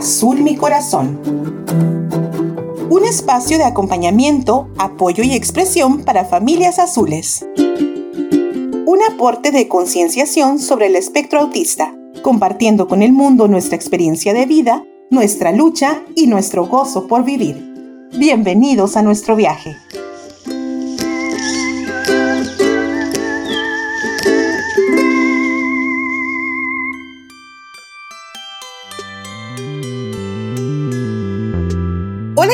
Azul mi corazón. Un espacio de acompañamiento, apoyo y expresión para familias azules. Un aporte de concienciación sobre el espectro autista, compartiendo con el mundo nuestra experiencia de vida, nuestra lucha y nuestro gozo por vivir. Bienvenidos a nuestro viaje.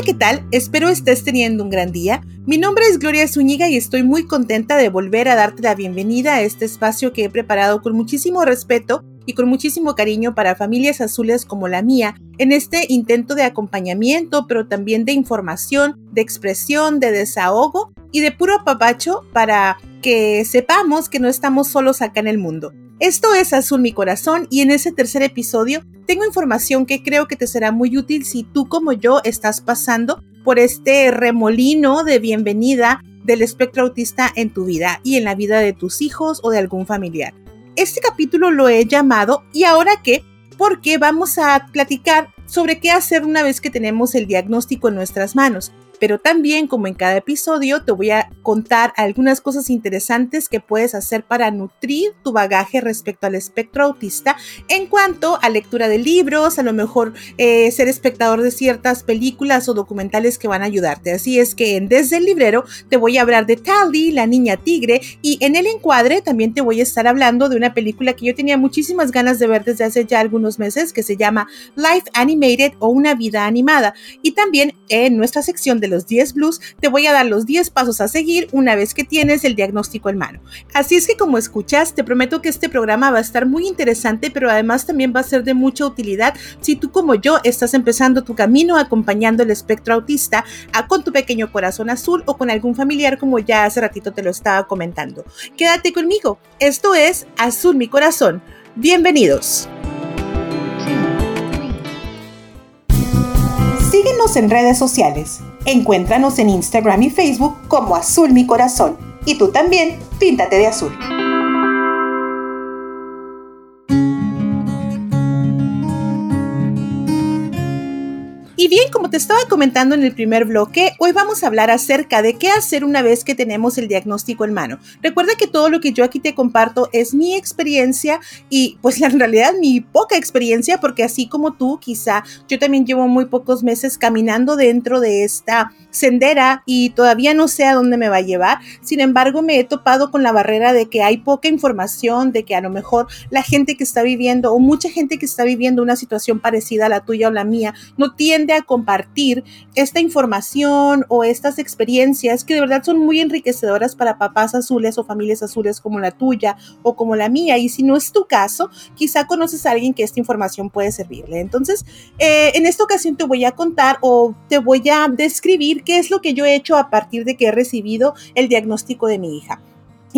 ¿Qué tal? Espero estés teniendo un gran día. Mi nombre es Gloria Zúñiga y estoy muy contenta de volver a darte la bienvenida a este espacio que he preparado con muchísimo respeto y con muchísimo cariño para familias azules como la mía en este intento de acompañamiento, pero también de información, de expresión, de desahogo y de puro papacho para que sepamos que no estamos solos acá en el mundo. Esto es Azul mi corazón y en ese tercer episodio tengo información que creo que te será muy útil si tú como yo estás pasando por este remolino de bienvenida del espectro autista en tu vida y en la vida de tus hijos o de algún familiar. Este capítulo lo he llamado ¿Y ahora qué? Porque vamos a platicar sobre qué hacer una vez que tenemos el diagnóstico en nuestras manos pero también como en cada episodio te voy a contar algunas cosas interesantes que puedes hacer para nutrir tu bagaje respecto al espectro autista en cuanto a lectura de libros, a lo mejor eh, ser espectador de ciertas películas o documentales que van a ayudarte. Así es que en Desde el Librero te voy a hablar de Tally, la niña tigre, y en el encuadre también te voy a estar hablando de una película que yo tenía muchísimas ganas de ver desde hace ya algunos meses que se llama Life Animated o Una vida animada. Y también en nuestra sección de los 10 blues, te voy a dar los 10 pasos a seguir una vez que tienes el diagnóstico en mano. Así es que como escuchas, te prometo que este programa va a estar muy interesante, pero además también va a ser de mucha utilidad si tú como yo estás empezando tu camino acompañando el espectro autista con tu pequeño corazón azul o con algún familiar como ya hace ratito te lo estaba comentando. Quédate conmigo, esto es Azul mi corazón. Bienvenidos. En redes sociales. Encuéntranos en Instagram y Facebook como Azul Mi Corazón. Y tú también, píntate de azul. Bien, como te estaba comentando en el primer bloque, hoy vamos a hablar acerca de qué hacer una vez que tenemos el diagnóstico en mano. Recuerda que todo lo que yo aquí te comparto es mi experiencia y pues en realidad mi poca experiencia, porque así como tú, quizá yo también llevo muy pocos meses caminando dentro de esta sendera y todavía no sé a dónde me va a llevar. Sin embargo, me he topado con la barrera de que hay poca información, de que a lo mejor la gente que está viviendo o mucha gente que está viviendo una situación parecida a la tuya o la mía no tiende compartir esta información o estas experiencias que de verdad son muy enriquecedoras para papás azules o familias azules como la tuya o como la mía. Y si no es tu caso, quizá conoces a alguien que esta información puede servirle. Entonces, eh, en esta ocasión te voy a contar o te voy a describir qué es lo que yo he hecho a partir de que he recibido el diagnóstico de mi hija.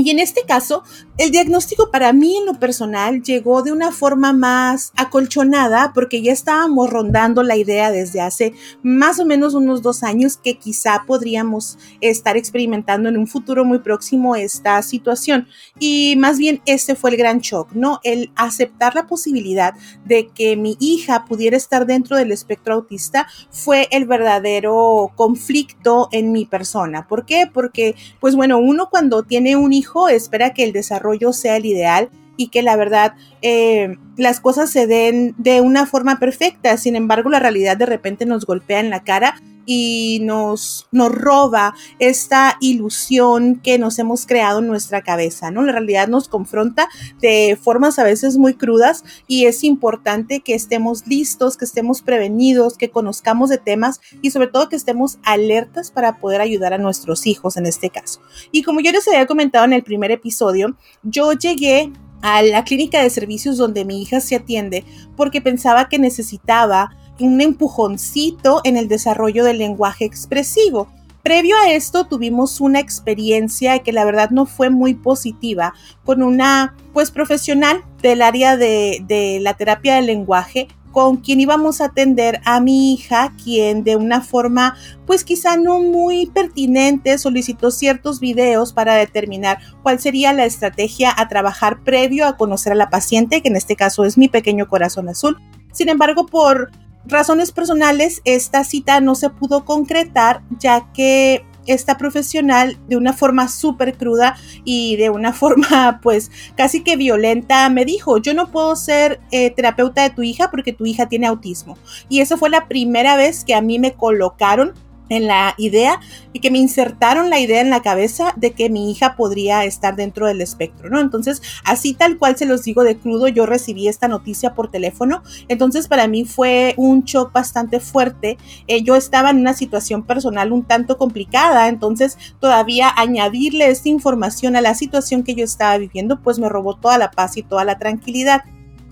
Y en este caso, el diagnóstico para mí en lo personal llegó de una forma más acolchonada porque ya estábamos rondando la idea desde hace más o menos unos dos años que quizá podríamos estar experimentando en un futuro muy próximo esta situación. Y más bien este fue el gran shock, ¿no? El aceptar la posibilidad de que mi hija pudiera estar dentro del espectro autista fue el verdadero conflicto en mi persona. ¿Por qué? Porque, pues bueno, uno cuando tiene un hijo, espera que el desarrollo sea el ideal y que la verdad eh, las cosas se den de una forma perfecta. Sin embargo, la realidad de repente nos golpea en la cara y nos, nos roba esta ilusión que nos hemos creado en nuestra cabeza, ¿no? La realidad nos confronta de formas a veces muy crudas y es importante que estemos listos, que estemos prevenidos, que conozcamos de temas y sobre todo que estemos alertas para poder ayudar a nuestros hijos en este caso. Y como yo les había comentado en el primer episodio, yo llegué a la clínica de servicios donde mi hija se atiende porque pensaba que necesitaba un empujoncito en el desarrollo del lenguaje expresivo. Previo a esto tuvimos una experiencia que la verdad no fue muy positiva con una pues profesional del área de, de la terapia del lenguaje con quien íbamos a atender a mi hija, quien de una forma pues quizá no muy pertinente solicitó ciertos videos para determinar cuál sería la estrategia a trabajar previo a conocer a la paciente, que en este caso es mi pequeño corazón azul. Sin embargo, por razones personales, esta cita no se pudo concretar ya que esta profesional de una forma súper cruda y de una forma pues casi que violenta me dijo, yo no puedo ser eh, terapeuta de tu hija porque tu hija tiene autismo. Y esa fue la primera vez que a mí me colocaron en la idea y que me insertaron la idea en la cabeza de que mi hija podría estar dentro del espectro, ¿no? Entonces, así tal cual se los digo de crudo, yo recibí esta noticia por teléfono, entonces para mí fue un shock bastante fuerte. Eh, yo estaba en una situación personal un tanto complicada, entonces todavía añadirle esta información a la situación que yo estaba viviendo, pues me robó toda la paz y toda la tranquilidad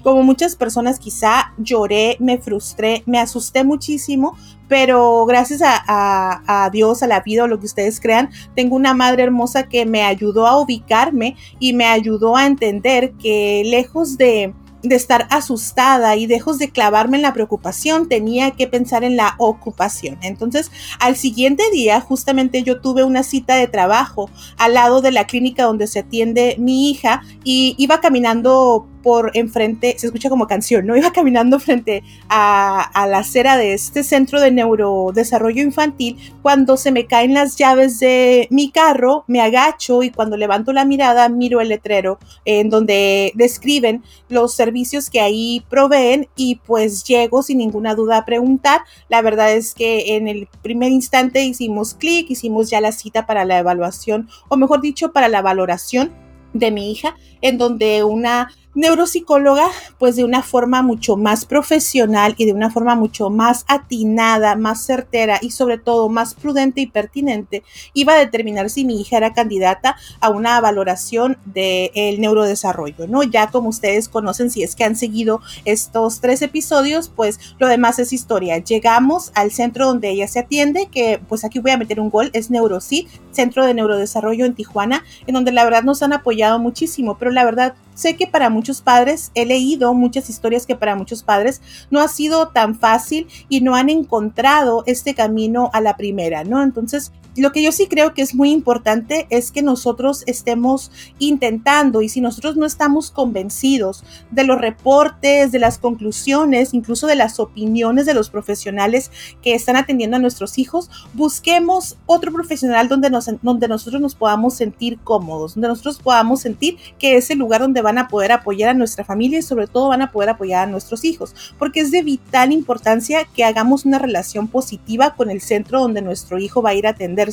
como muchas personas quizá lloré, me frustré, me asusté muchísimo, pero gracias a, Dios, a la vida o lo que ustedes crean, tengo una madre hermosa que me ayudó a ubicarme y me ayudó a entender que lejos de de estar asustada y lejos de clavarme en la preocupación, tenía que pensar en la ocupación. Entonces, al siguiente día, justamente yo tuve una cita de trabajo al lado de la clínica donde se atiende mi hija y iba caminando por enfrente, se escucha como canción, ¿no? Iba caminando frente a, a, la acera de este centro de neurodesarrollo infantil cuando se me caen las llaves de mi carro, me agacho y cuando levanto la mirada miro el letrero en donde describen los servicios que ahí proveen y pues llego sin ninguna duda a preguntar. La verdad es que en el primer instante hicimos clic, hicimos ya la cita para la evaluación o mejor dicho para la valoración de mi hija en donde una neuropsicóloga, pues de una forma mucho más profesional y de una forma mucho más atinada, más certera y sobre todo más prudente y pertinente, iba a determinar si mi hija era candidata a una valoración del neurodesarrollo, ¿no? Ya como ustedes conocen, si es que han seguido estos tres episodios, pues lo demás es historia. Llegamos al centro donde ella se atiende, que pues aquí voy a meter un gol, es NeuroCid, Centro de Neurodesarrollo en Tijuana, en donde la verdad nos han apoyado muchísimo, pero la verdad sé que para muchos padres, he leído muchas historias que para muchos padres no ha sido tan fácil y no han encontrado este camino a la primera, ¿no? Entonces, lo que yo sí creo que es muy importante es que nosotros estemos intentando y si nosotros no estamos convencidos de los reportes, de las conclusiones, incluso de las opiniones de los profesionales que están atendiendo a nuestros hijos, busquemos otro profesional donde, nos, donde nosotros nos podamos sentir cómodos, donde nosotros podamos sentir que es el lugar donde van a poder apoyar a nuestra familia y sobre todo van a poder apoyar a nuestros hijos, porque es de vital importancia que hagamos una relación positiva con el centro donde nuestro hijo va a ir a atender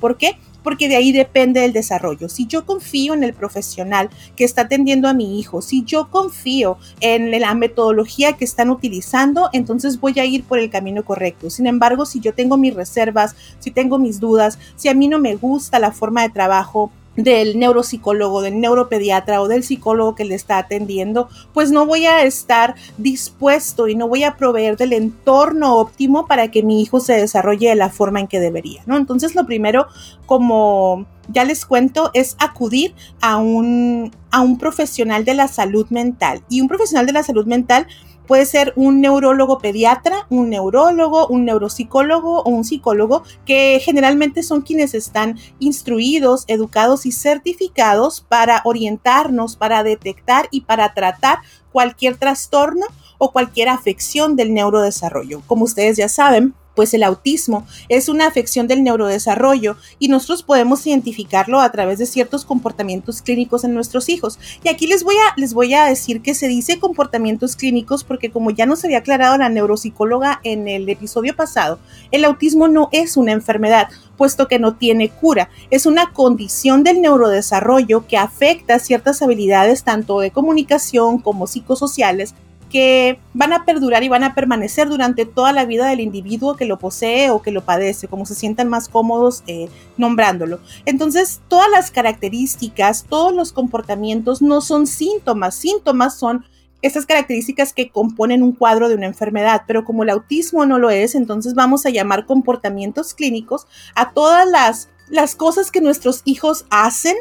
¿Por qué? Porque de ahí depende el desarrollo. Si yo confío en el profesional que está atendiendo a mi hijo, si yo confío en la metodología que están utilizando, entonces voy a ir por el camino correcto. Sin embargo, si yo tengo mis reservas, si tengo mis dudas, si a mí no me gusta la forma de trabajo, del neuropsicólogo, del neuropediatra o del psicólogo que le está atendiendo, pues no voy a estar dispuesto y no voy a proveer del entorno óptimo para que mi hijo se desarrolle de la forma en que debería, ¿no? Entonces lo primero, como ya les cuento, es acudir a un, a un profesional de la salud mental. Y un profesional de la salud mental Puede ser un neurólogo pediatra, un neurólogo, un neuropsicólogo o un psicólogo, que generalmente son quienes están instruidos, educados y certificados para orientarnos, para detectar y para tratar cualquier trastorno o cualquier afección del neurodesarrollo. Como ustedes ya saben, pues el autismo es una afección del neurodesarrollo y nosotros podemos identificarlo a través de ciertos comportamientos clínicos en nuestros hijos. Y aquí les voy a, les voy a decir que se dice comportamientos clínicos porque como ya nos había aclarado la neuropsicóloga en el episodio pasado, el autismo no es una enfermedad, puesto que no tiene cura. Es una condición del neurodesarrollo que afecta ciertas habilidades tanto de comunicación como psicosociales que van a perdurar y van a permanecer durante toda la vida del individuo que lo posee o que lo padece, como se sientan más cómodos eh, nombrándolo. Entonces, todas las características, todos los comportamientos no son síntomas, síntomas son estas características que componen un cuadro de una enfermedad, pero como el autismo no lo es, entonces vamos a llamar comportamientos clínicos a todas las, las cosas que nuestros hijos hacen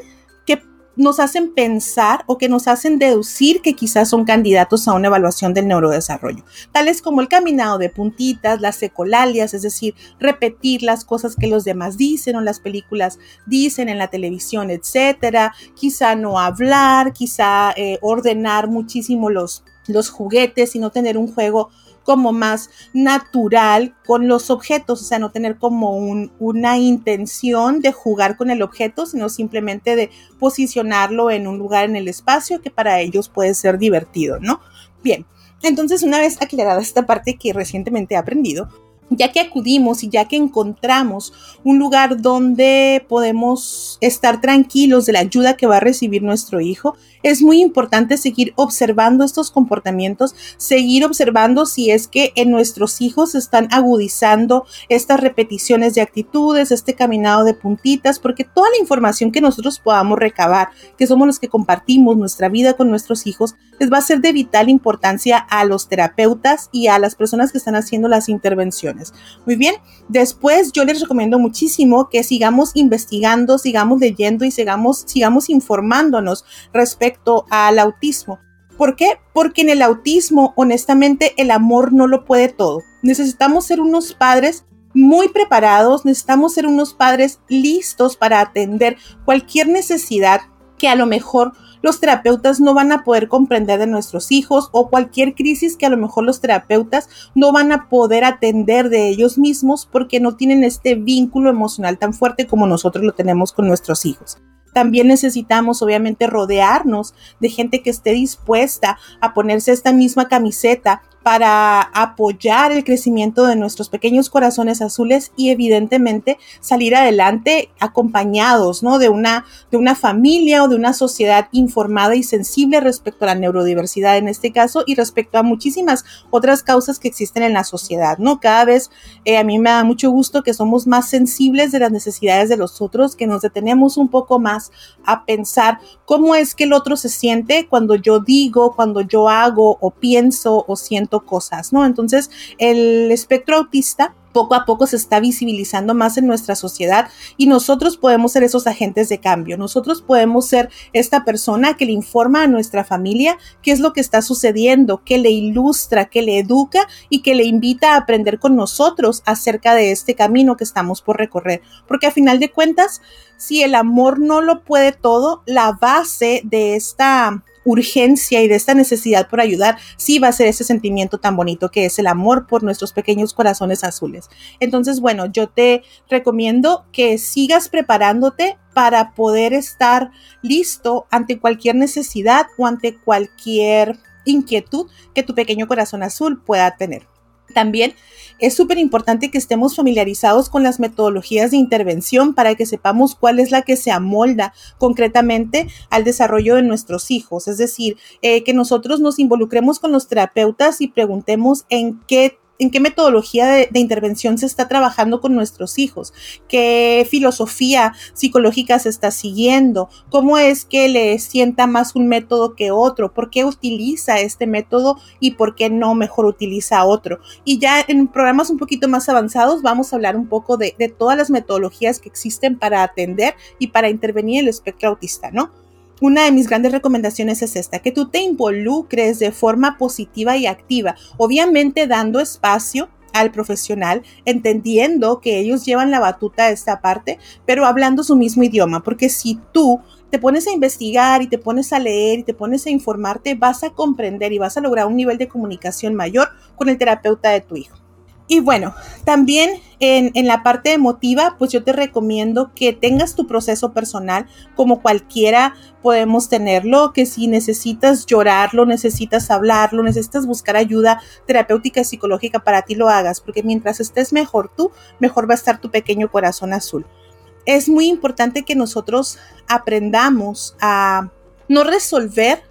nos hacen pensar o que nos hacen deducir que quizás son candidatos a una evaluación del neurodesarrollo, tales como el caminado de puntitas, las ecolalias, es decir, repetir las cosas que los demás dicen o las películas dicen en la televisión, etcétera, quizá no hablar, quizá eh, ordenar muchísimo los, los juguetes y no tener un juego como más natural con los objetos, o sea, no tener como una intención de jugar con el objeto, sino simplemente de posicionarlo en un lugar en el espacio que para ellos puede ser divertido, ¿no? Bien, entonces una vez aclarada esta parte que recientemente he aprendido, ya que acudimos y ya que encontramos un lugar donde podemos estar tranquilos de la ayuda que va a recibir nuestro hijo, es muy importante seguir observando estos comportamientos, seguir observando si es que en nuestros hijos están agudizando estas repeticiones de actitudes, este caminado de puntitas, porque toda la información que nosotros podamos recabar, que somos los que compartimos nuestra vida con nuestros hijos, les va a ser de vital importancia a los terapeutas y a las personas que están haciendo las intervenciones. Muy bien, después yo les recomiendo muchísimo que sigamos investigando, sigamos leyendo y sigamos, sigamos informándonos respecto al autismo. ¿Por qué? Porque en el autismo, honestamente, el amor no lo puede todo. Necesitamos ser unos padres muy preparados, necesitamos ser unos padres listos para atender cualquier necesidad que a lo mejor los terapeutas no van a poder comprender de nuestros hijos o cualquier crisis que a lo mejor los terapeutas no van a poder atender de ellos mismos porque no tienen este vínculo emocional tan fuerte como nosotros lo tenemos con nuestros hijos. También necesitamos, obviamente, rodearnos de gente que esté dispuesta a ponerse esta misma camiseta para apoyar el crecimiento de nuestros pequeños corazones azules y evidentemente salir adelante acompañados, ¿no? De una, de una familia o de una sociedad informada y sensible respecto a la neurodiversidad en este caso y respecto a muchísimas otras causas que existen en la sociedad, ¿no? Cada vez eh, a mí me da mucho gusto que somos más sensibles de las necesidades de los otros, que nos detenemos un poco más a pensar cómo es que el otro se siente cuando yo digo, cuando yo hago o pienso o siento cosas, ¿no? Entonces, el espectro autista poco a poco se está visibilizando más en nuestra sociedad y nosotros podemos ser esos agentes de cambio. Nosotros podemos ser esta persona que le informa a nuestra familia qué es lo que está sucediendo, que le ilustra, que le educa y que le invita a aprender con nosotros acerca de este camino que estamos por recorrer. Porque a final de cuentas, si el amor no lo puede todo, la base de esta urgencia y de esta necesidad por ayudar, sí va a ser ese sentimiento tan bonito que es el amor por nuestros pequeños corazones azules. Entonces, bueno, yo te recomiendo que sigas preparándote para poder estar listo ante cualquier necesidad o ante cualquier inquietud que tu pequeño corazón azul pueda tener. También es súper importante que estemos familiarizados con las metodologías de intervención para que sepamos cuál es la que se amolda concretamente al desarrollo de nuestros hijos. Es decir, eh, que nosotros nos involucremos con los terapeutas y preguntemos en qué en qué metodología de, intervención se está trabajando con nuestros hijos, qué filosofía psicológica se está siguiendo, cómo es que le sienta más un método que otro, por qué utiliza este método y por qué no mejor utiliza otro. Y ya en programas un poquito más avanzados vamos a hablar un poco de, de todas las metodologías que existen para atender y para intervenir el espectro autista, ¿no? Una de mis grandes recomendaciones es esta, que tú te involucres de forma positiva y activa, obviamente dando espacio al profesional, entendiendo que ellos llevan la batuta de esta parte, pero hablando su mismo idioma, porque si tú te pones a investigar y te pones a leer y te pones a informarte, vas a comprender y vas a lograr un nivel de comunicación mayor con el terapeuta de tu hijo. Y bueno, también en, la parte emotiva, pues yo te recomiendo que tengas tu proceso personal como cualquiera podemos tenerlo, que si necesitas llorarlo, necesitas hablarlo, necesitas buscar ayuda terapéutica y psicológica para ti lo hagas, porque mientras estés mejor tú, mejor va a estar tu pequeño corazón azul. Es muy importante que nosotros aprendamos a no resolver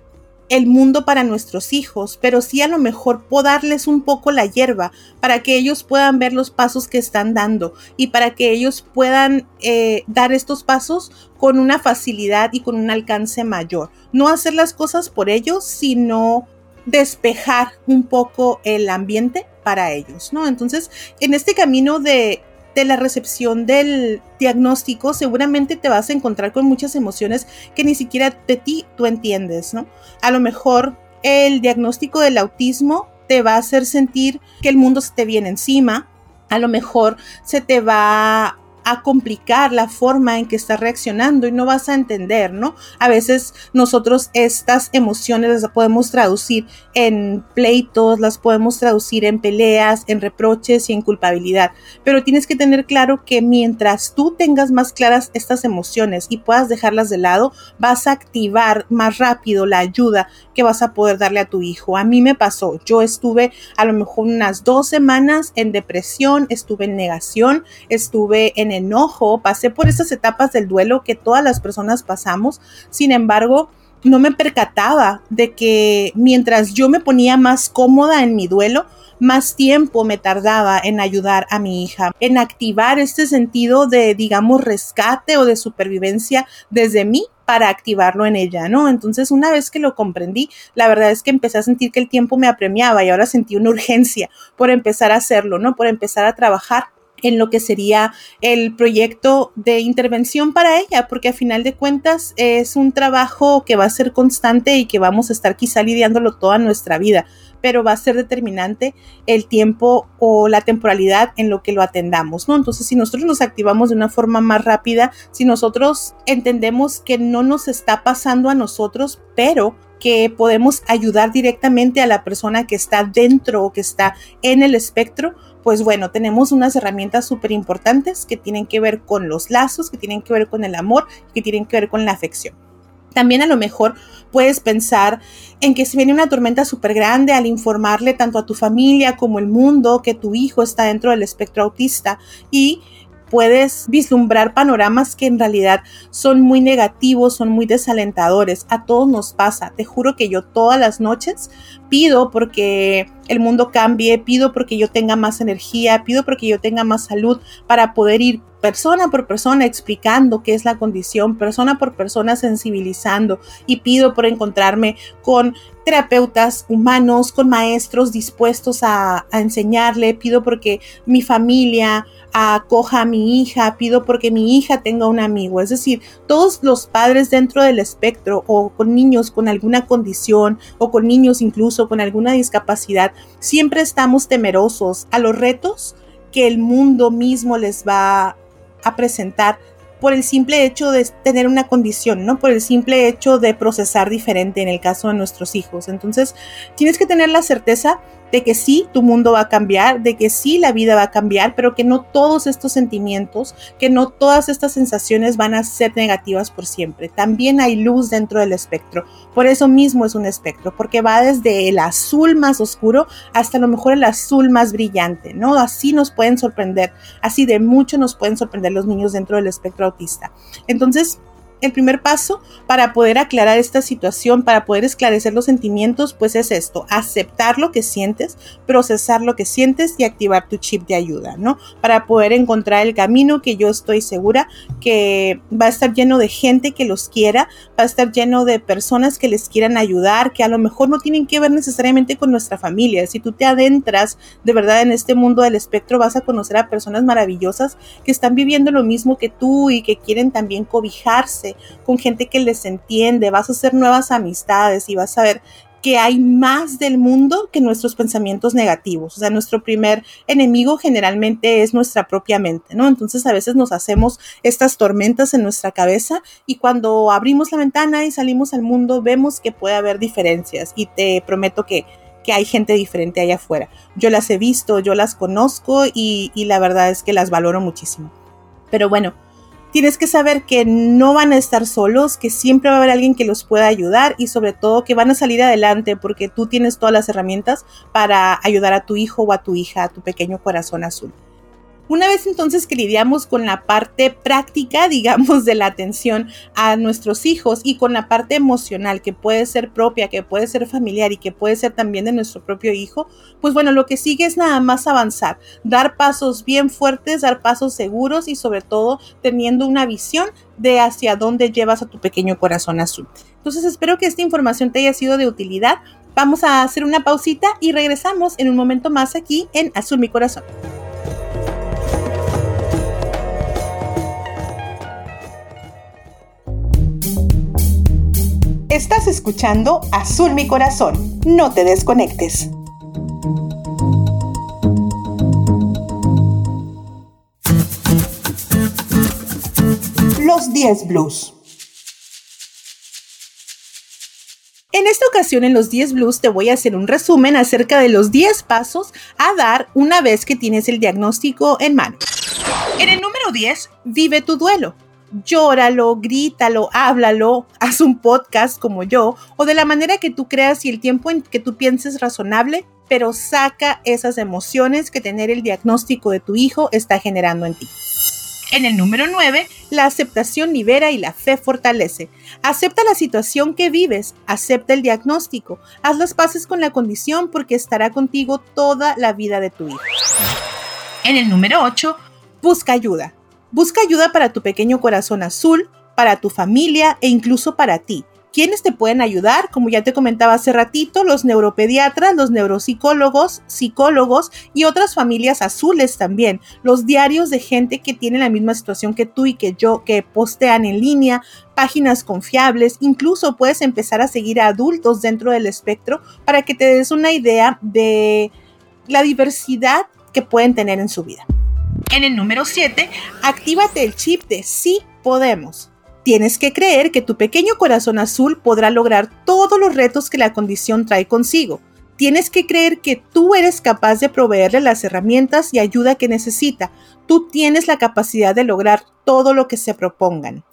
el mundo para nuestros hijos, pero sí a lo mejor podarles un poco la hierba para que ellos puedan ver los pasos que están dando y para que ellos puedan eh, dar estos pasos con una facilidad y con un alcance mayor. No hacer las cosas por ellos, sino despejar un poco el ambiente para ellos, ¿no? Entonces, en este camino de de la recepción del diagnóstico, seguramente te vas a encontrar con muchas emociones que ni siquiera de ti tú entiendes, ¿no? A lo mejor el diagnóstico del autismo te va a hacer sentir que el mundo se te viene encima, a lo mejor se te va a complicar la forma en que está reaccionando y no vas a entender, ¿no? A veces nosotros estas emociones las podemos traducir en pleitos, las podemos traducir en peleas, en reproches y en culpabilidad, pero tienes que tener claro que mientras tú tengas más claras estas emociones y puedas dejarlas de lado, vas a activar más rápido la ayuda que vas a poder darle a tu hijo. A mí me pasó, yo estuve a lo mejor unas dos semanas en depresión, estuve en negación, estuve en enojo, pasé por esas etapas del duelo que todas las personas pasamos. Sin embargo, no me percataba de que mientras yo me ponía más cómoda en mi duelo, más tiempo me tardaba en ayudar a mi hija, en activar este sentido de, digamos, rescate o de supervivencia desde mí para activarlo en ella, ¿no? Entonces, una vez que lo comprendí, la verdad es que empecé a sentir que el tiempo me apremiaba y ahora sentí una urgencia por empezar a hacerlo, ¿no? Por empezar a trabajar en lo que sería el proyecto de intervención para ella, porque a final de cuentas es un trabajo que va a ser constante y que vamos a estar quizá lidiándolo toda nuestra vida, pero va a ser determinante el tiempo o la temporalidad en lo que lo atendamos, ¿no? Entonces, si nosotros nos activamos de una forma más rápida, si nosotros entendemos que no nos está pasando a nosotros, pero que podemos ayudar directamente a la persona que está dentro o que está en el espectro, pues bueno, tenemos unas herramientas súper importantes que tienen que ver con los lazos, que tienen que ver con el amor, que tienen que ver con la afección. También a lo mejor puedes pensar en que si viene una tormenta súper grande al informarle tanto a tu familia como el mundo que tu hijo está dentro del espectro autista y puedes vislumbrar panoramas que en realidad son muy negativos, son muy desalentadores. A todos nos pasa. Te juro que yo todas las noches pido porque el mundo cambie, pido porque yo tenga más energía, pido porque yo tenga más salud para poder ir persona por persona explicando qué es la condición, persona por persona sensibilizando y pido por encontrarme con terapeutas humanos, con maestros dispuestos a, enseñarle, pido porque mi familia acoja a mi hija, pido porque mi hija tenga un amigo. Es decir, todos los padres dentro del espectro o con niños con alguna condición o con niños incluso con alguna discapacidad, siempre estamos temerosos a los retos que el mundo mismo les va a presentar por el simple hecho de tener una condición, ¿no? Por el simple hecho de procesar diferente en el caso de nuestros hijos. Entonces, tienes que tener la certeza de que sí, tu mundo va a cambiar, de que sí, la vida va a cambiar, pero que no todos estos sentimientos, que no todas estas sensaciones van a ser negativas por siempre. También hay luz dentro del espectro. Por eso mismo es un espectro, porque va desde el azul más oscuro hasta a lo mejor el azul más brillante, ¿no? Así nos pueden sorprender, así de mucho nos pueden sorprender los niños dentro del espectro autista. Entonces, el primer paso para poder aclarar esta situación, para poder esclarecer los sentimientos, pues es esto, aceptar lo que sientes, procesar lo que sientes y activar tu chip de ayuda, ¿no? Para poder encontrar el camino que yo estoy segura que va a estar lleno de gente que los quiera, va a estar lleno de personas que les quieran ayudar, que a lo mejor no tienen que ver necesariamente con nuestra familia. Si tú te adentras de verdad en este mundo del espectro, vas a conocer a personas maravillosas que están viviendo lo mismo que tú y que quieren también cobijarse con gente que les entiende, vas a hacer nuevas amistades y vas a ver que hay más del mundo que nuestros pensamientos negativos. O sea, nuestro primer enemigo generalmente es nuestra propia mente, ¿no? Entonces a veces nos hacemos estas tormentas en nuestra cabeza y cuando abrimos la ventana y salimos al mundo vemos que puede haber diferencias y te prometo que, que hay gente diferente allá afuera. Yo las he visto, yo las conozco y, y la verdad es que las valoro muchísimo. Pero bueno, tienes que saber que no van a estar solos, que siempre va a haber alguien que los pueda ayudar y sobre todo que van a salir adelante porque tú tienes todas las herramientas para ayudar a tu hijo o a tu hija, a tu pequeño corazón azul. Una vez entonces que lidiamos con la parte práctica, digamos, de la atención a nuestros hijos y con la parte emocional que puede ser propia, que puede ser familiar y que puede ser también de nuestro propio hijo, pues bueno, lo que sigue es nada más avanzar, dar pasos bien fuertes, dar pasos seguros y sobre todo teniendo una visión de hacia dónde llevas a tu pequeño corazón azul. Entonces espero que esta información te haya sido de utilidad. Vamos a hacer una pausita y regresamos en un momento más aquí en Azul mi corazón. Estás escuchando Azul mi corazón. No te desconectes. 10 Blues. En esta ocasión en los 10 Blues te voy a hacer un resumen acerca de los 10 pasos a dar una vez que tienes el diagnóstico en mano. En el número 10, vive tu duelo. Llóralo, grítalo, háblalo, haz un podcast como yo o de la manera que tú creas y el tiempo en que tú pienses razonable, pero saca esas emociones que tener el diagnóstico de tu hijo está generando en ti. En el número 9, la aceptación libera y la fe fortalece. Acepta la situación que vives, acepta el diagnóstico, haz las paces con la condición porque estará contigo toda la vida de tu hijo. En el número 8, busca ayuda. Busca ayuda para tu pequeño corazón azul, para tu familia e incluso para ti. ¿Quiénes te pueden ayudar? Como ya te comentaba hace ratito, los neuropediatras, los neuropsicólogos, psicólogos y otras familias azules también. Los diarios de gente que tiene la misma situación que tú y que yo, que postean en línea, páginas confiables, incluso puedes empezar a seguir a adultos dentro del espectro para que te des una idea de la diversidad que pueden tener en su vida. En el número 7, actívate el chip de sí podemos. Tienes que creer que tu pequeño corazón azul podrá lograr todos los retos que la condición trae consigo. Tienes que creer que tú eres capaz de proveerle las herramientas y ayuda que necesita. Tú tienes la capacidad de lograr todo lo que se propongan.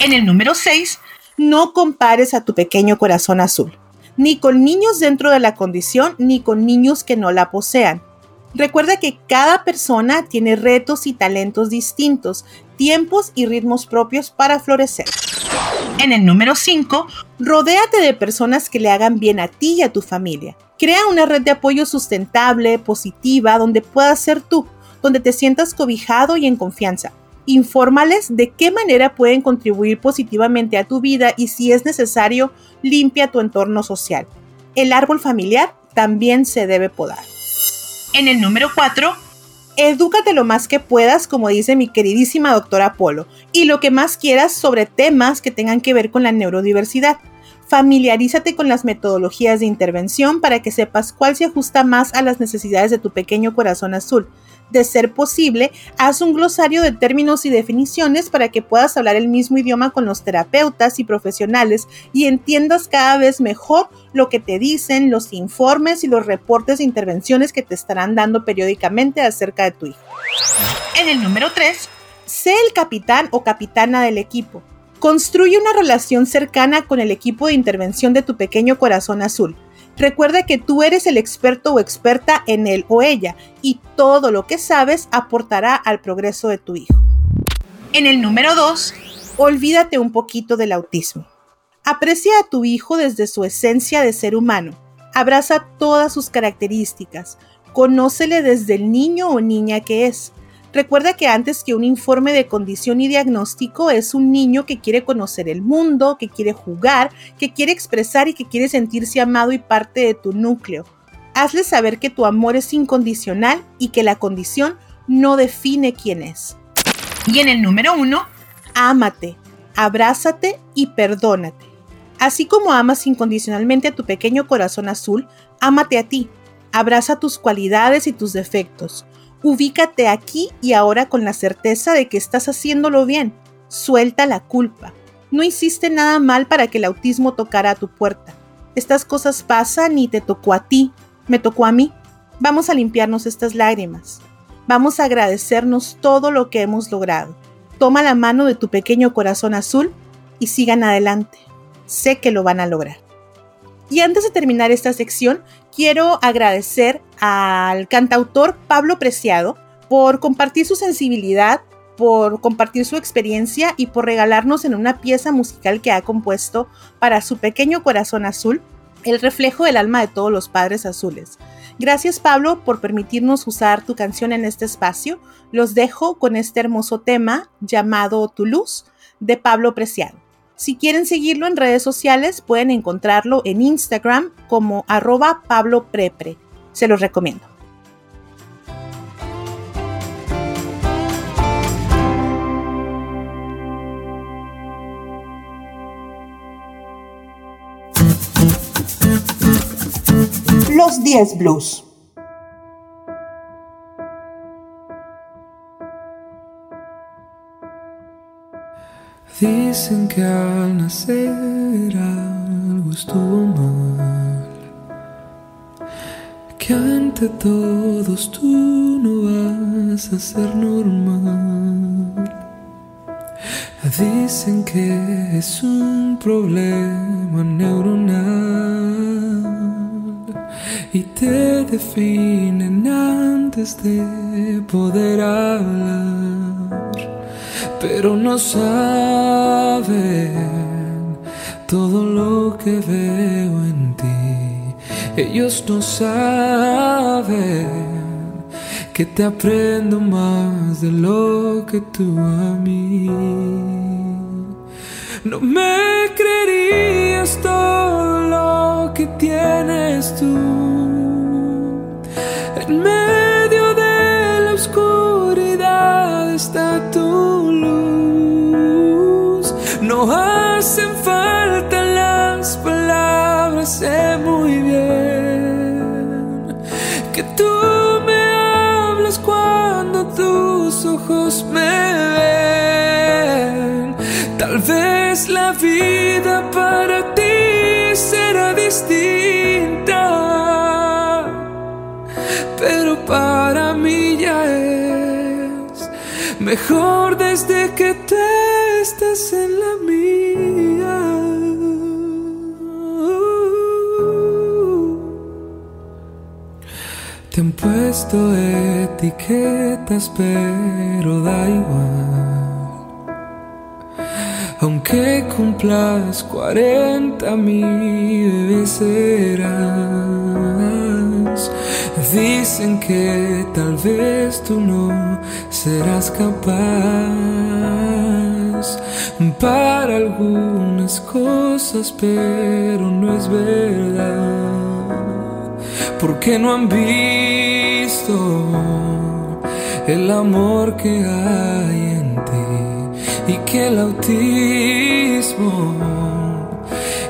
En el número 6, no compares a tu pequeño corazón azul, ni con niños dentro de la condición, ni con niños que no la posean. Recuerda que cada persona tiene retos y talentos distintos, tiempos y ritmos propios para florecer. En el número 5, rodéate de personas que le hagan bien a ti y a tu familia. Crea una red de apoyo sustentable, positiva, donde puedas ser tú, donde te sientas cobijado y en confianza. Infórmales de qué manera pueden contribuir positivamente a tu vida y si es necesario, limpia tu entorno social. El árbol familiar también se debe podar. En el número 4, edúcate lo más que puedas, como dice mi queridísima doctora Polo, y lo que más quieras sobre temas que tengan que ver con la neurodiversidad. Familiarízate con las metodologías de intervención para que sepas cuál se ajusta más a las necesidades de tu pequeño corazón azul de ser posible, haz un glosario de términos y definiciones para que puedas hablar el mismo idioma con los terapeutas y profesionales y entiendas cada vez mejor lo que te dicen, los informes y los reportes de intervenciones que te estarán dando periódicamente acerca de tu hijo. En el número 3, sé el capitán o capitana del equipo. Construye una relación cercana con el equipo de intervención de tu pequeño corazón azul. Recuerda que tú eres el experto o experta en él o ella y todo lo que sabes aportará al progreso de tu hijo. En el número 2, olvídate un poquito del autismo. Aprecia a tu hijo desde su esencia de ser humano. Abraza todas sus características. Conócele desde el niño o niña que es. Recuerda que antes que un informe de condición y diagnóstico es un niño que quiere conocer el mundo, que quiere jugar, que quiere expresar y que quiere sentirse amado y parte de tu núcleo. Hazle saber que tu amor es incondicional y que la condición no define quién es. Y en el número uno, ámate, abrázate y perdónate. Así como amas incondicionalmente a tu pequeño corazón azul, ámate a ti. Abraza tus cualidades y tus defectos. Ubícate aquí y ahora con la certeza de que estás haciéndolo bien. Suelta la culpa. No hiciste nada mal para que el autismo tocara a tu puerta. Estas cosas pasan y te tocó a ti, me tocó a mí. Vamos a limpiarnos estas lágrimas. Vamos a agradecernos todo lo que hemos logrado. Toma la mano de tu pequeño corazón azul y sigan adelante. Sé que lo van a lograr. Y antes de terminar esta sección, quiero agradecer al cantautor Pablo Preciado por compartir su sensibilidad, por compartir su experiencia y por regalarnos en una pieza musical que ha compuesto para su pequeño corazón azul, el reflejo del alma de todos los padres azules. Gracias Pablo por permitirnos usar tu canción en este espacio. Los dejo con este hermoso tema llamado Tu luz de Pablo Preciado. Si quieren seguirlo en redes sociales, pueden encontrarlo en Instagram como arroba Pablo Prepre. Se los recomiendo. Los 10 Blues. Dicen que al nacer algo estuvo mal, que ante todos tú no vas a ser normal. Dicen que es un problema neuronal y te definen antes de poder hablar pero no saben todo lo que veo en ti. Ellos no saben que te aprendo más de lo que tú a mí. No me creerías todo lo que tienes tú. En medio de está tu no hacen falta las palabras, sé muy bien que tú me hablas cuando tus ojos me ven. Tal vez la vida para ti será distinta, mejor desde que te estás en la mía. Te han puesto etiquetas, pero da igual. Aunque cumplas 40 mil veces Dicen que tal vez tú no serás capaz para algunas cosas, pero no es verdad. Porque no han visto el amor que hay en ti y que el autismo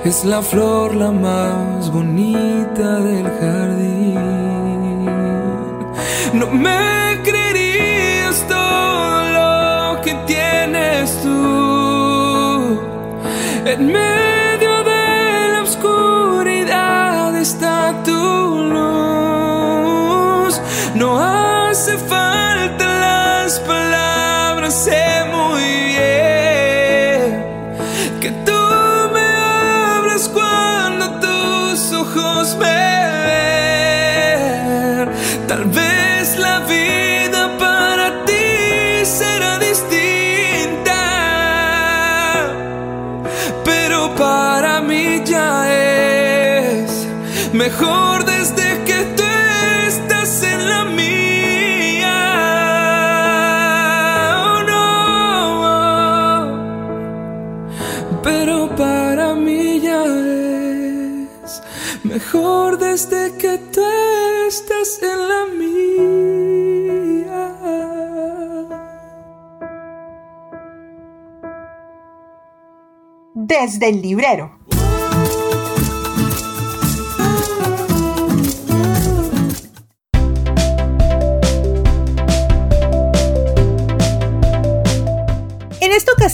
es la flor la más bonita del jardín. No me en medio de la oscuridad está tu luz. No hace falta las palabras, sé muy bien que tú me hablas cuando tus ojos me mejor desde que tú estás en la mía. Oh, no. Pero para mí ya es mejor desde que tú estás en la mía. Desde el librero.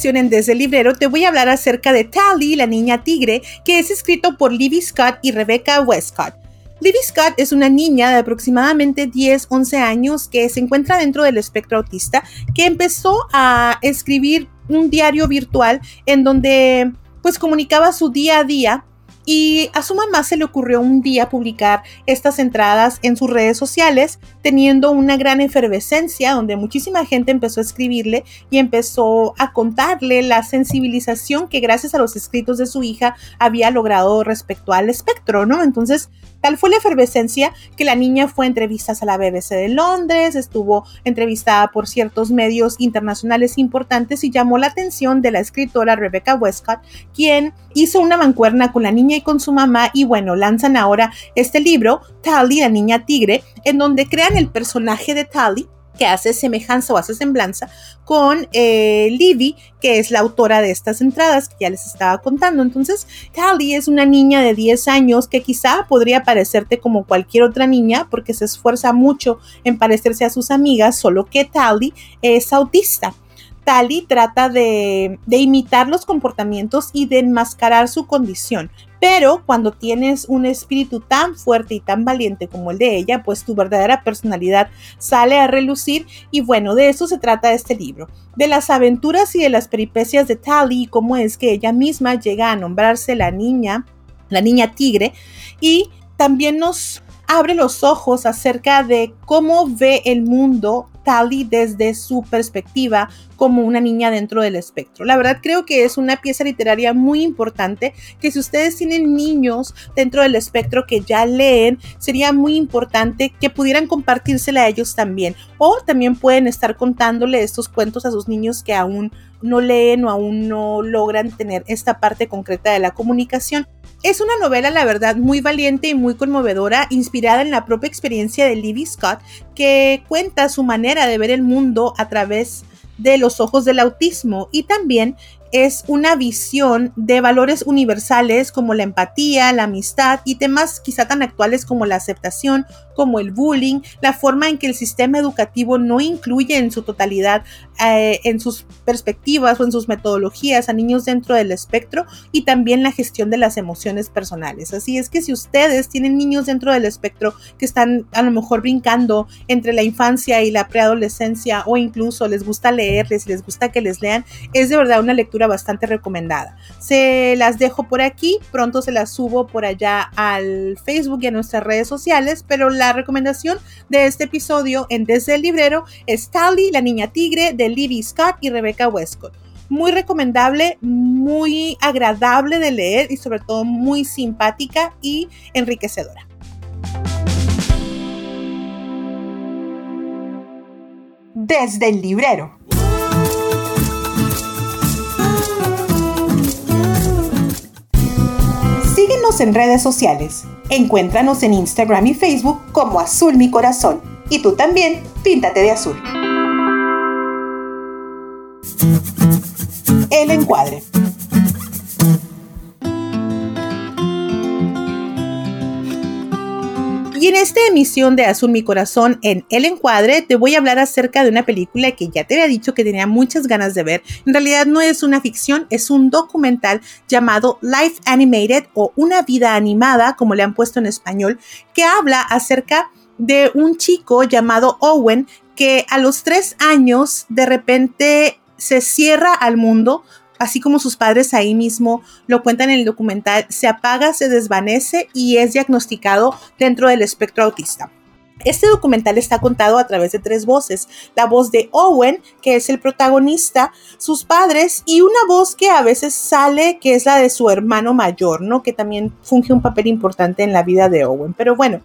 En Desde el Librero te voy a hablar acerca de Tally, la niña tigre, que es escrito por Libby Scott y Rebecca Westcott. Libby Scott es una niña de aproximadamente 10-11 años que se encuentra dentro del espectro autista, que empezó a escribir un diario virtual en donde pues comunicaba su día a día y a su mamá se le ocurrió un día publicar estas entradas en sus redes sociales, teniendo una gran efervescencia donde muchísima gente empezó a escribirle y empezó a contarle la sensibilización que gracias a los escritos de su hija había logrado respecto al espectro, ¿no? Entonces, Tal fue la efervescencia que la niña fue a entrevistas a la BBC de Londres, estuvo entrevistada por ciertos medios internacionales importantes y llamó la atención de la escritora Rebecca Westcott, quien hizo una mancuerna con la niña y con su mamá y bueno, lanzan ahora este libro, Tally, la niña tigre, en donde crean el personaje de Tally que hace semejanza o hace semblanza con eh, Libby, que es la autora de estas entradas que ya les estaba contando. Entonces, Tally es una niña de 10 años que quizá podría parecerte como cualquier otra niña porque se esfuerza mucho en parecerse a sus amigas, solo que Tally es autista. Tali trata de, imitar los comportamientos y de enmascarar su condición. Pero cuando tienes un espíritu tan fuerte y tan valiente como el de ella, pues tu verdadera personalidad sale a relucir. Y bueno, de eso se trata este libro, de las aventuras y de las peripecias de Tali y cómo es que ella misma llega a nombrarse la niña, la niña tigre. Y también nos abre los ojos acerca de cómo ve el mundo Tali desde su perspectiva como una niña dentro del espectro. La verdad creo que es una pieza literaria muy importante que si ustedes tienen niños dentro del espectro que ya leen, sería muy importante que pudieran compartírsela a ellos también. O también pueden estar contándole estos cuentos a sus niños que aún no leen o aún no logran tener esta parte concreta de la comunicación. Es una novela, la verdad, muy valiente y muy conmovedora, en la propia experiencia de Livy Scott, que cuenta su manera de ver el mundo a través de los ojos del autismo y también es una visión de valores universales como la empatía, la amistad y temas quizá tan actuales como la aceptación, como el bullying, la forma en que el sistema educativo no incluye en su totalidad, eh, en sus perspectivas o en sus metodologías a niños dentro del espectro y también la gestión de las emociones personales. Así es que si ustedes tienen niños dentro del espectro que están a lo mejor brincando entre la infancia y la preadolescencia o incluso les gusta leerles, les gusta que les lean, es de verdad una lectura bastante recomendada. Se las dejo por aquí, pronto se las subo por allá al Facebook y a nuestras redes sociales, pero la recomendación de este episodio en Desde el Librero es Tally, la niña tigre de Libby Scott y Rebecca Westcott. Muy recomendable, muy agradable de leer y sobre todo muy simpática y enriquecedora. Desde el librero. En redes sociales. Encuéntranos en Instagram y Facebook como Azul Mi Corazón. Y tú también, píntate de azul. El encuadre. Y en esta emisión de Azul Mi Corazón en El Encuadre te voy a hablar acerca de una película que ya te había dicho que tenía muchas ganas de ver. En realidad no es una ficción, es un documental llamado Life Animated o Una vida animada, como le han puesto en español, que habla acerca de un chico llamado Owen que a los tres años de repente se cierra al mundo, así como sus padres ahí mismo lo cuentan en el documental, se apaga, se desvanece y es diagnosticado dentro del espectro autista. Este documental está contado a través de tres voces. La voz de Owen, que es el protagonista, sus padres y una voz que a veces sale, que es la de su hermano mayor, ¿no? Que también funge un papel importante en la vida de Owen. Pero bueno,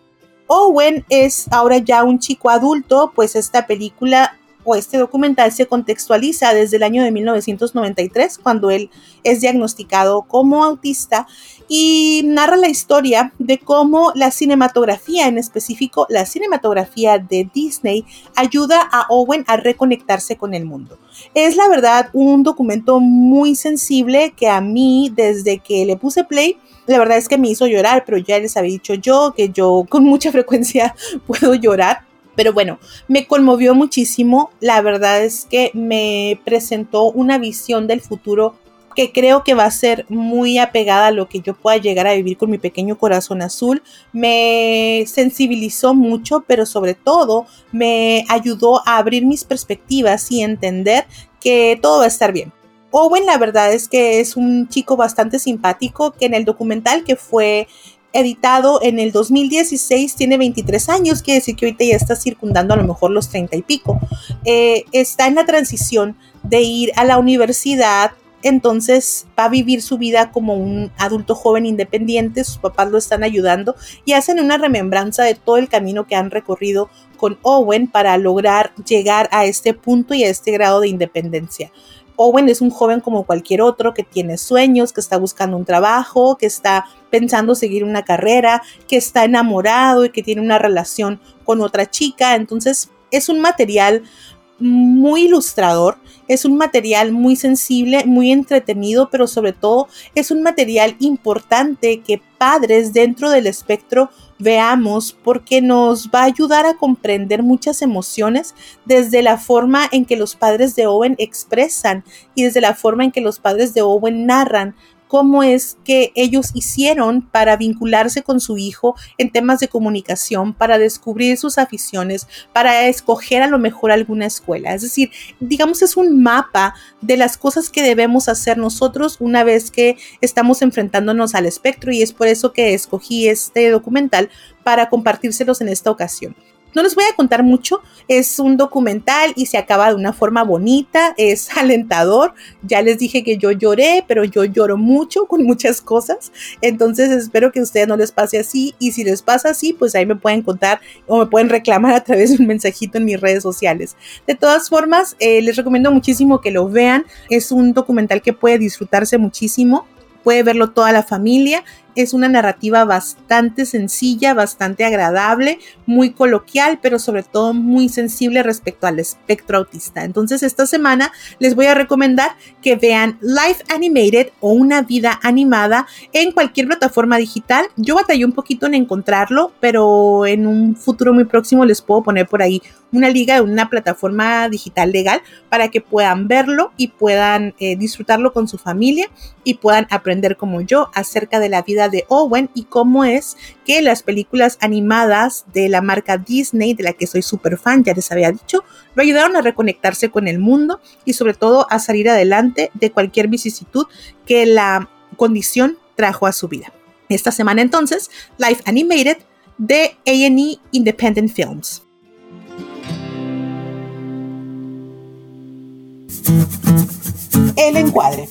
Owen es ahora ya un chico adulto, pues esta película o este documental se contextualiza desde el año de 1993, cuando él es diagnosticado como autista y narra la historia de cómo la cinematografía, en específico la cinematografía de Disney, ayuda a Owen a reconectarse con el mundo. Es la verdad un documento muy sensible que a mí, desde que le puse play, la verdad es que me hizo llorar, pero ya les había dicho yo que yo con mucha frecuencia puedo llorar pero bueno, me conmovió muchísimo. La verdad es que me presentó una visión del futuro que creo que va a ser muy apegada a lo que yo pueda llegar a vivir con mi pequeño corazón azul. Me sensibilizó mucho, pero sobre todo me ayudó a abrir mis perspectivas y entender que todo va a estar bien. Owen la verdad es que es un chico bastante simpático que en el documental que fue editado en el 2016, tiene 23 años, quiere decir que ahorita ya está circundando a lo mejor los 30 y pico. Eh, está en la transición de ir a la universidad, entonces va a vivir su vida como un adulto joven independiente, sus papás lo están ayudando y hacen una remembranza de todo el camino que han recorrido con Owen para lograr llegar a este punto y a este grado de independencia. Owen es un joven como cualquier otro que tiene sueños, que está buscando un trabajo, que está pensando seguir una carrera, que está enamorado y que tiene una relación con otra chica. Entonces es un material muy ilustrador, es un material muy sensible, muy entretenido, pero sobre todo es un material importante que padres dentro del espectro veamos porque nos va a ayudar a comprender muchas emociones desde la forma en que los padres de Owen expresan y desde la forma en que los padres de Owen narran cómo es que ellos hicieron para vincularse con su hijo en temas de comunicación, para descubrir sus aficiones, para escoger a lo mejor alguna escuela. Es decir, digamos es un mapa de las cosas que debemos hacer nosotros una vez que estamos enfrentándonos al espectro y es por eso que escogí este documental para compartírselos en esta ocasión. No les voy a contar mucho, es un documental y se acaba de una forma bonita, es alentador. Ya les dije que yo lloré, pero yo lloro mucho con muchas cosas. Entonces espero que a ustedes no les pase así y si les pasa así, pues ahí me pueden contar o me pueden reclamar a través de un mensajito en mis redes sociales. De todas formas, eh, les recomiendo muchísimo que lo vean. Es un documental que puede disfrutarse muchísimo puede verlo toda la familia es una narrativa bastante sencilla, bastante agradable, muy coloquial, pero sobre todo muy sensible respecto al espectro autista. Entonces esta semana les voy a recomendar que vean Life Animated o Una vida animada en cualquier plataforma digital. Yo batallé un poquito en encontrarlo, pero en un futuro muy próximo les puedo poner por ahí una liga de una plataforma digital legal para que puedan verlo y puedan eh, disfrutarlo con su familia y puedan aprender como yo acerca de la vida de Owen y cómo es que las películas animadas de la marca Disney, de la que soy súper fan, ya les había dicho, lo ayudaron a reconectarse con el mundo y sobre todo a salir adelante de cualquier vicisitud que la condición trajo a su vida. Esta semana entonces, Life Animated de A&E Independent Films. El encuadre.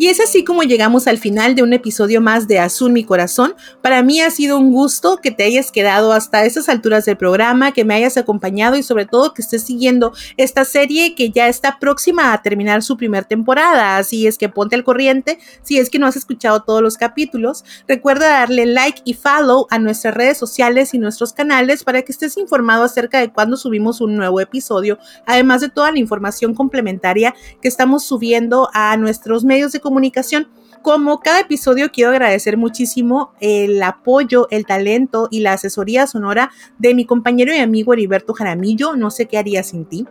Y es así como llegamos al final de un episodio más de Azul mi corazón. Para mí ha sido un gusto que te hayas quedado hasta esas alturas del programa, que me hayas acompañado y sobre todo que estés siguiendo esta serie que ya está próxima a terminar su primer temporada. Así es que ponte al corriente si es que no has escuchado todos los capítulos. Recuerda darle like y follow a nuestras redes sociales y nuestros canales para que estés informado acerca de cuando subimos un nuevo episodio, además de toda la información complementaria que estamos subiendo a nuestros medios de comunicación comunicación. Como cada episodio, quiero agradecer muchísimo el apoyo, el talento y la asesoría sonora de mi compañero y amigo Heriberto Jaramillo. No sé qué haría sin ti.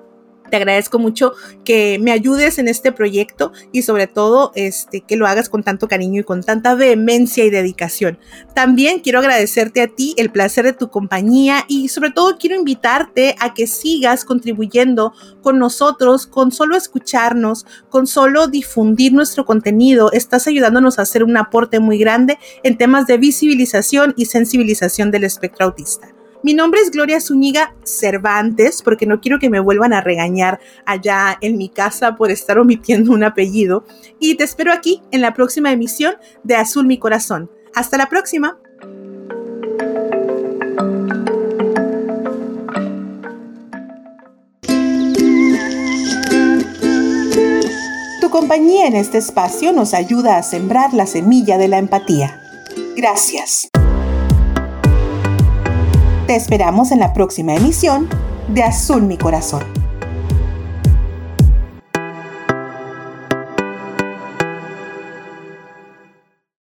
Te agradezco mucho que me ayudes en este proyecto y sobre todo este, que lo hagas con tanto cariño y con tanta vehemencia y dedicación. También quiero agradecerte a ti el placer de tu compañía y sobre todo quiero invitarte a que sigas contribuyendo con nosotros, con solo escucharnos, con solo difundir nuestro contenido. Estás ayudándonos a hacer un aporte muy grande en temas de visibilización y sensibilización del espectro autista. Mi nombre es Gloria Zúñiga Cervantes, porque no quiero que me vuelvan a regañar allá en mi casa por estar omitiendo un apellido. Y te espero aquí en la próxima emisión de Azul Mi Corazón. Hasta la próxima. Tu compañía en este espacio nos ayuda a sembrar la semilla de la empatía. Gracias. Te esperamos en la próxima emisión de Azul Mi Corazón.